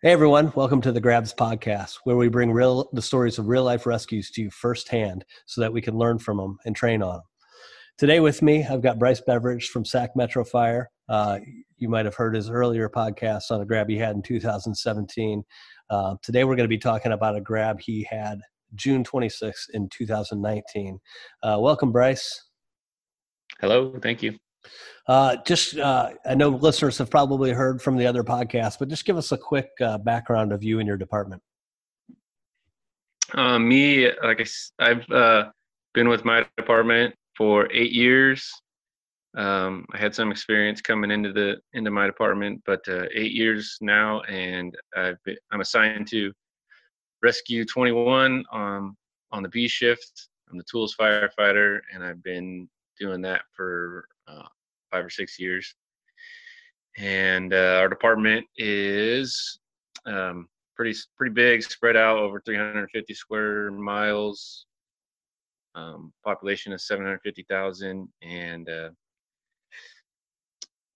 Hey everyone, welcome to the Grabs podcast, where we bring real the stories of real life rescues to you firsthand so that we can learn from them and train on them. Today with me, I've got Bryce Beveridge from Sac Metro Fire. Uh, you might have heard his earlier podcast on a grab he had in 2017. Uh, today we're going to be talking about a grab he had June 26th in 2019. Uh, welcome, Bryce. Hello, thank you. Uh, just, uh, I know listeners have probably heard from the other podcasts, but just give us a quick uh, background of you and your department. Uh, me, like I, I've uh, been with my department for eight years. Um, I had some experience coming into the into my department, but uh, eight years now, and I've been, I'm assigned to Rescue 21 um, on the B shift. I'm the tools firefighter, and I've been doing that for uh, five or six years. And uh, our department is um, pretty pretty big, spread out over 350 square miles. Um, population is 750,000, and uh,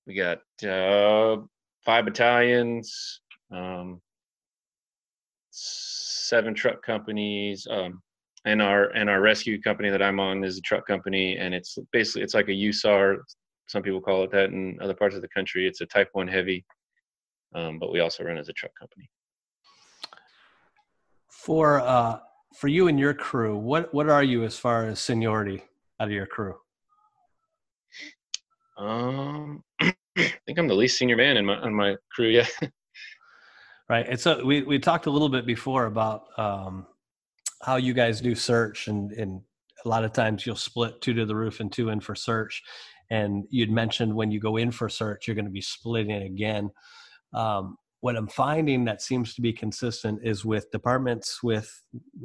we got uh, five battalions, um, seven truck companies, um, and our and our rescue company that I'm on is a truck company, and it's basically it's like a USAR some people call it that in other parts of the country. It's a Type One heavy, um, but we also run as a truck company. For uh, for you and your crew, what what are you as far as seniority out of your crew? Um, I think I'm the least senior man in my on my crew. Yeah. right. And so we we talked a little bit before about um, how you guys do search and and a lot of times you'll split two to the roof and two in for search and you'd mentioned when you go in for search you're going to be splitting again. Um, what i'm finding that seems to be consistent is with departments with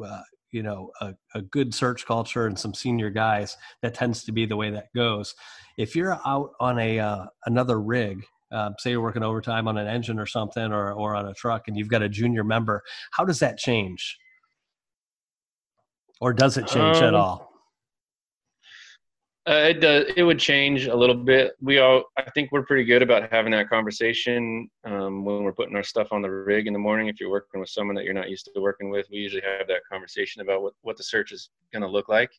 uh, you know a, a, good search culture and some senior guys that tends to be the way that goes. If you're out on a uh, another rig uh, say you're working overtime on an engine or something or, or on a truck and you've got a junior member how does that change? Or does it change um, at all uh, it does. It would change a little bit. We all, I think, we're pretty good about having that conversation um, when we're putting our stuff on the rig in the morning. If you're working with someone that you're not used to working with, we usually have that conversation about what what the search is going to look like.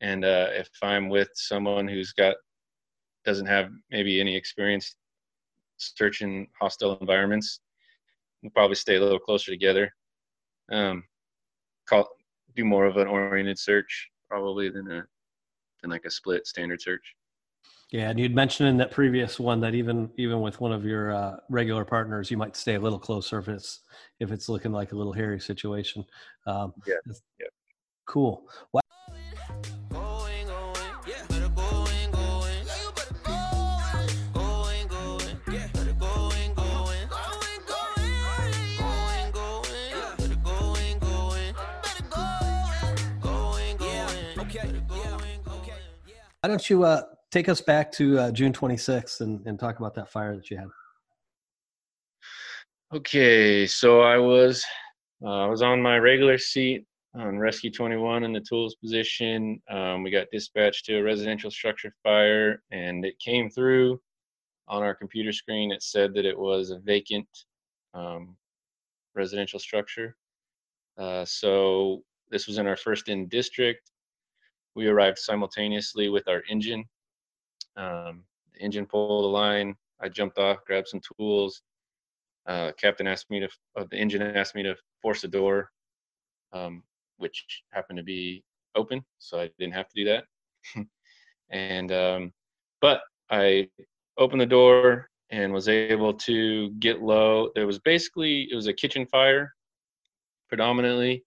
And uh, if I'm with someone who's got doesn't have maybe any experience searching hostile environments, we'll probably stay a little closer together. Um, call do more of an oriented search probably than a than like a split standard search. Yeah, and you'd mentioned in that previous one that even even with one of your uh, regular partners, you might stay a little closer if it's if it's looking like a little hairy situation. Um, yeah, yeah, cool. Why don't you uh, take us back to uh, June 26th and, and talk about that fire that you had? Okay, so I was uh, I was on my regular seat on Rescue 21 in the tools position. Um, we got dispatched to a residential structure fire, and it came through on our computer screen. It said that it was a vacant um, residential structure. Uh, so this was in our first in district we arrived simultaneously with our engine. Um, the engine pulled the line. I jumped off, grabbed some tools. Uh, captain asked me to, uh, the engine asked me to force the door, um, which happened to be open, so I didn't have to do that. and um, but I opened the door and was able to get low. There was basically it was a kitchen fire, predominantly,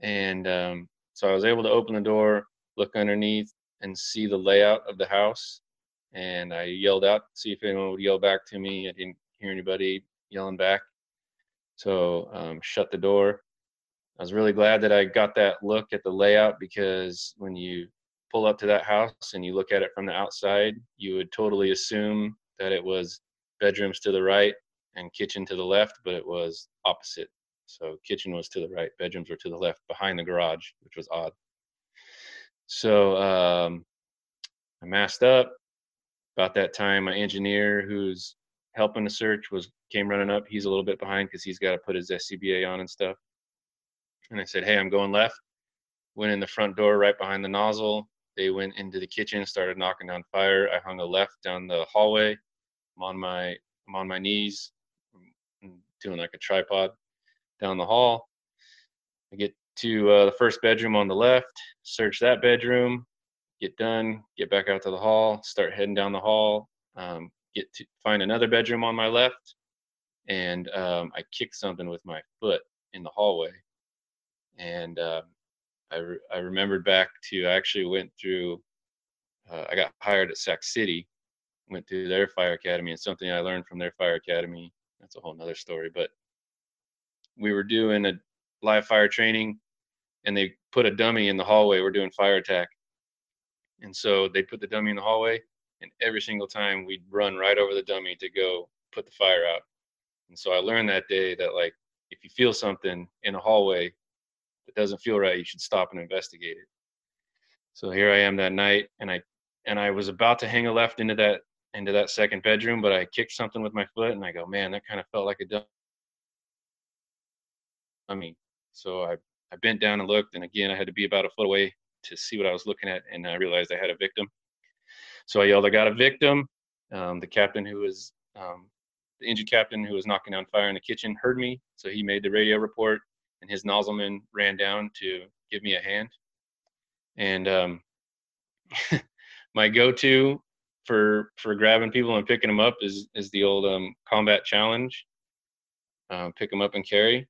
and um, so I was able to open the door, look underneath and see the layout of the house. And I yelled out, see if anyone would yell back to me. I didn't hear anybody yelling back. So um, shut the door. I was really glad that I got that look at the layout because when you pull up to that house and you look at it from the outside, you would totally assume that it was bedrooms to the right and kitchen to the left, but it was opposite. So kitchen was to the right, bedrooms were to the left behind the garage, which was odd. So um, I masked up. About that time, my engineer, who's helping the search, was came running up. He's a little bit behind because he's got to put his SCBA on and stuff. And I said, "Hey, I'm going left." Went in the front door right behind the nozzle. They went into the kitchen, started knocking down fire. I hung a left down the hallway. I'm on my I'm on my knees, doing like a tripod down the hall. I get to uh, the first bedroom on the left, search that bedroom, get done, get back out to the hall, start heading down the hall, um, get to find another bedroom on my left, and um, I kicked something with my foot in the hallway. And uh, I, re- I remembered back to, I actually went through, uh, I got hired at Sac City, went through their fire academy, and something I learned from their fire academy, that's a whole nother story, but we were doing a live fire training and they put a dummy in the hallway. We're doing fire attack. And so they put the dummy in the hallway, and every single time we'd run right over the dummy to go put the fire out. And so I learned that day that, like, if you feel something in a hallway that doesn't feel right, you should stop and investigate it. So here I am that night, and I and I was about to hang a left into that into that second bedroom, but I kicked something with my foot, and I go, man, that kind of felt like a dummy. So I I bent down and looked, and again, I had to be about a foot away to see what I was looking at, and I realized I had a victim. So I yelled, "I got a victim!" Um, the captain, who was um, the engine captain, who was knocking down fire in the kitchen, heard me, so he made the radio report, and his nozzleman ran down to give me a hand. And um, my go-to for for grabbing people and picking them up is is the old um, combat challenge. Um, pick them up and carry.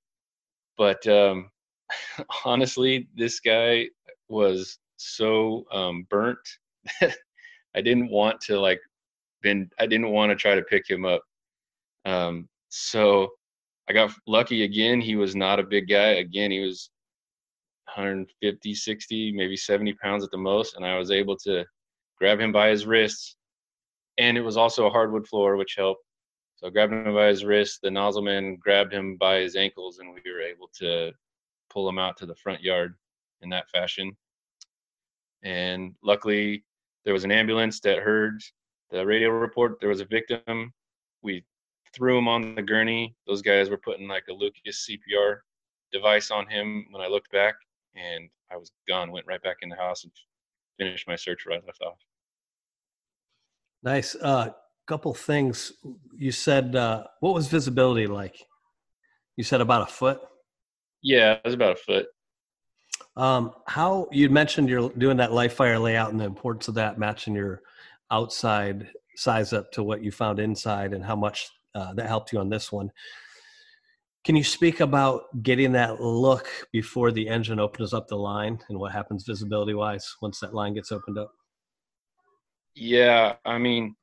But um, honestly, this guy was so um, burnt that I didn't want to like been I didn't want to try to pick him up. Um, so I got lucky again. He was not a big guy. Again, he was 150, 60, maybe 70 pounds at the most, and I was able to grab him by his wrists. And it was also a hardwood floor, which helped. So I grabbed him by his wrist. The nozzle man grabbed him by his ankles, and we were able to pull him out to the front yard in that fashion. And luckily, there was an ambulance that heard the radio report. There was a victim. We threw him on the gurney. Those guys were putting like a Lucas CPR device on him when I looked back, and I was gone. Went right back in the house and finished my search where I left off. Nice. Uh, couple things. You said uh, what was visibility like? You said about a foot. Yeah, it was about a foot. Um, how you mentioned you're doing that live fire layout and the importance of that matching your outside size up to what you found inside and how much uh, that helped you on this one. Can you speak about getting that look before the engine opens up the line and what happens visibility wise once that line gets opened up? Yeah, I mean,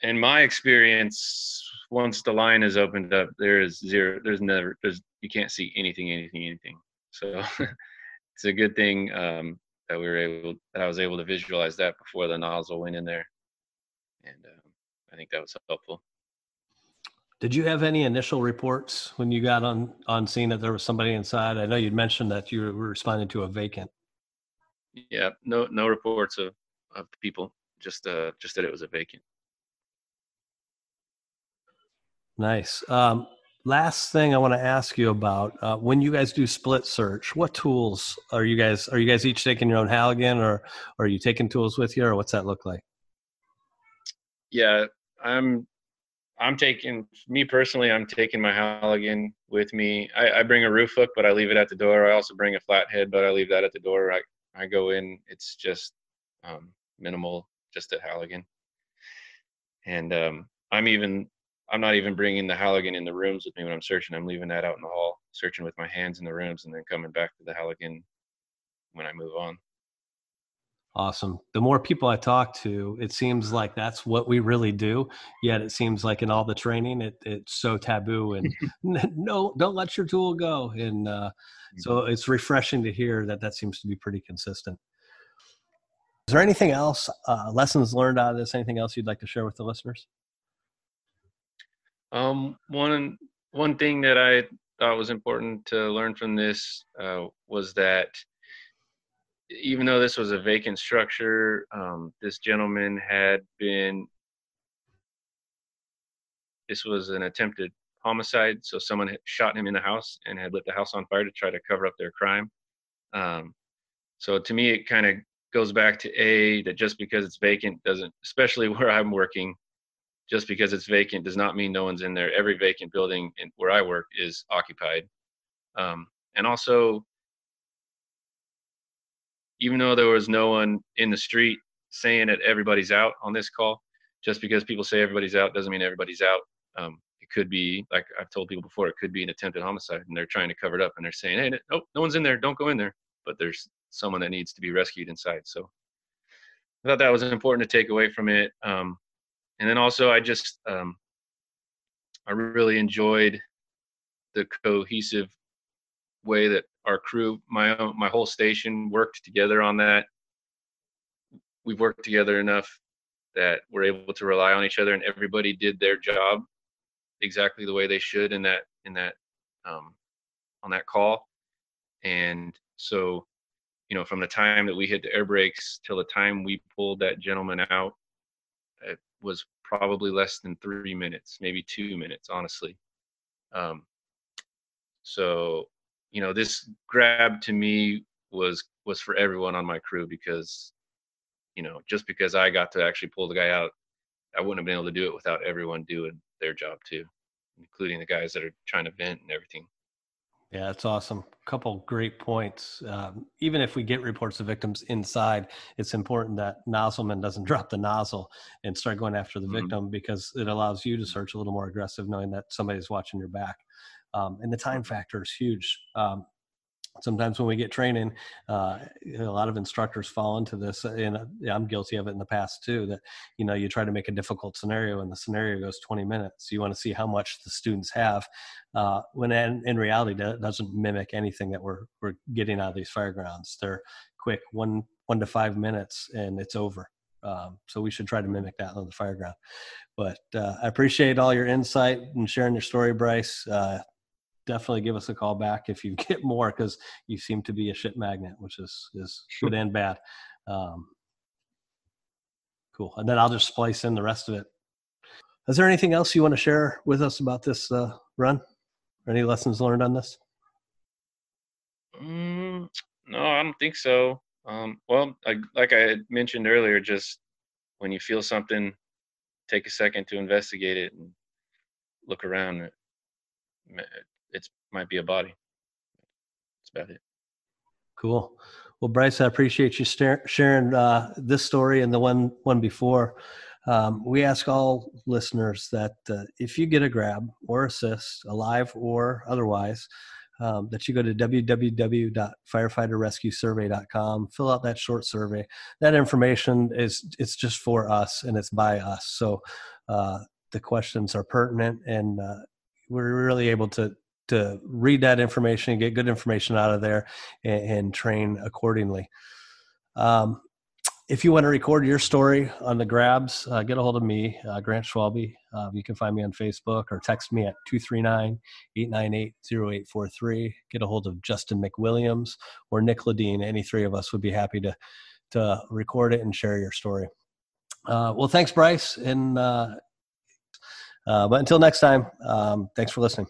in my experience, once the line is opened up, there is zero. There's never. There's you can't see anything, anything, anything. So it's a good thing um, that we were able. That I was able to visualize that before the nozzle went in there, and um, I think that was helpful. Did you have any initial reports when you got on on scene that there was somebody inside? I know you'd mentioned that you were responding to a vacant. Yeah, no no reports of of people. Just uh just that it was a vacant. Nice. Um, last thing I want to ask you about uh, when you guys do split search, what tools are you guys are you guys each taking your own Halligan or, or are you taking tools with you or what's that look like? Yeah, I'm I'm taking me personally. I'm taking my Halligan with me. I, I bring a roof hook, but I leave it at the door. I also bring a flathead, but I leave that at the door. I I go in. It's just um, minimal, just a Halligan. And um, I'm even I'm not even bringing the Halligan in the rooms with me when I'm searching. I'm leaving that out in the hall, searching with my hands in the rooms, and then coming back to the Halligan when I move on. Awesome. The more people I talk to, it seems like that's what we really do. Yet it seems like in all the training, it, it's so taboo and no, don't let your tool go. And uh, so mm-hmm. it's refreshing to hear that that seems to be pretty consistent. Is there anything else, uh, lessons learned out of this? Anything else you'd like to share with the listeners? Um, one one thing that I thought was important to learn from this uh, was that even though this was a vacant structure, um, this gentleman had been this was an attempted homicide. So someone shot him in the house and had lit the house on fire to try to cover up their crime. Um, so to me, it kind of goes back to a that just because it's vacant doesn't, especially where I'm working, just because it's vacant does not mean no one's in there. Every vacant building in, where I work is occupied. Um, and also, even though there was no one in the street saying that everybody's out on this call, just because people say everybody's out doesn't mean everybody's out. Um, it could be, like I've told people before, it could be an attempted homicide, and they're trying to cover it up, and they're saying, "Hey, no, no one's in there. Don't go in there." But there's someone that needs to be rescued inside. So I thought that was important to take away from it. Um, and then also, I just um, I really enjoyed the cohesive way that our crew, my own, my whole station, worked together on that. We've worked together enough that we're able to rely on each other, and everybody did their job exactly the way they should in that in that um, on that call. And so, you know, from the time that we hit the air brakes till the time we pulled that gentleman out, was probably less than three minutes, maybe two minutes, honestly. Um, so, you know, this grab to me was was for everyone on my crew because, you know, just because I got to actually pull the guy out, I wouldn't have been able to do it without everyone doing their job too, including the guys that are trying to vent and everything. Yeah, that's awesome. Couple great points. Um, even if we get reports of victims inside, it's important that nozzleman doesn't drop the nozzle and start going after the mm-hmm. victim because it allows you to search a little more aggressive, knowing that somebody's watching your back. Um, and the time factor is huge. Um, sometimes when we get training uh, a lot of instructors fall into this and i'm guilty of it in the past too that you know you try to make a difficult scenario and the scenario goes 20 minutes. You want to see how much the students have uh, when in, in reality that doesn't mimic anything that we're, we're getting out of these firegrounds they're quick one one to five minutes and it's over. Um, so we should try to mimic that on the fireground but uh, i appreciate all your insight and sharing your story bryce. Uh, definitely give us a call back if you get more because you seem to be a shit magnet, which is is good and bad. Um, cool, and then I'll just splice in the rest of it. Is there anything else you want to share with us about this uh, run? Or any lessons learned on this? Mm, no, I don't think so. Um, well, I, like I mentioned earlier, just when you feel something, take a second to investigate it and look around it's might be a body. That's about it. Cool. Well, Bryce, I appreciate you sharing uh, this story and the one one before. Um, we ask all listeners that uh, if you get a grab or assist, alive or otherwise, um, that you go to www.firefighterrescuesurvey.com, fill out that short survey. That information is it's just for us and it's by us. So uh, the questions are pertinent and uh, we're really able to to read that information, and get good information out of there, and, and train accordingly. Um, if you want to record your story on the grabs, uh, get a hold of me, uh, Grant Schwalbe. Uh, you can find me on Facebook or text me at 239 898 0843. Get a hold of Justin McWilliams or Nick Ledeen. Any three of us would be happy to, to record it and share your story. Uh, well, thanks, Bryce. And, uh, uh, but until next time, um, thanks for listening.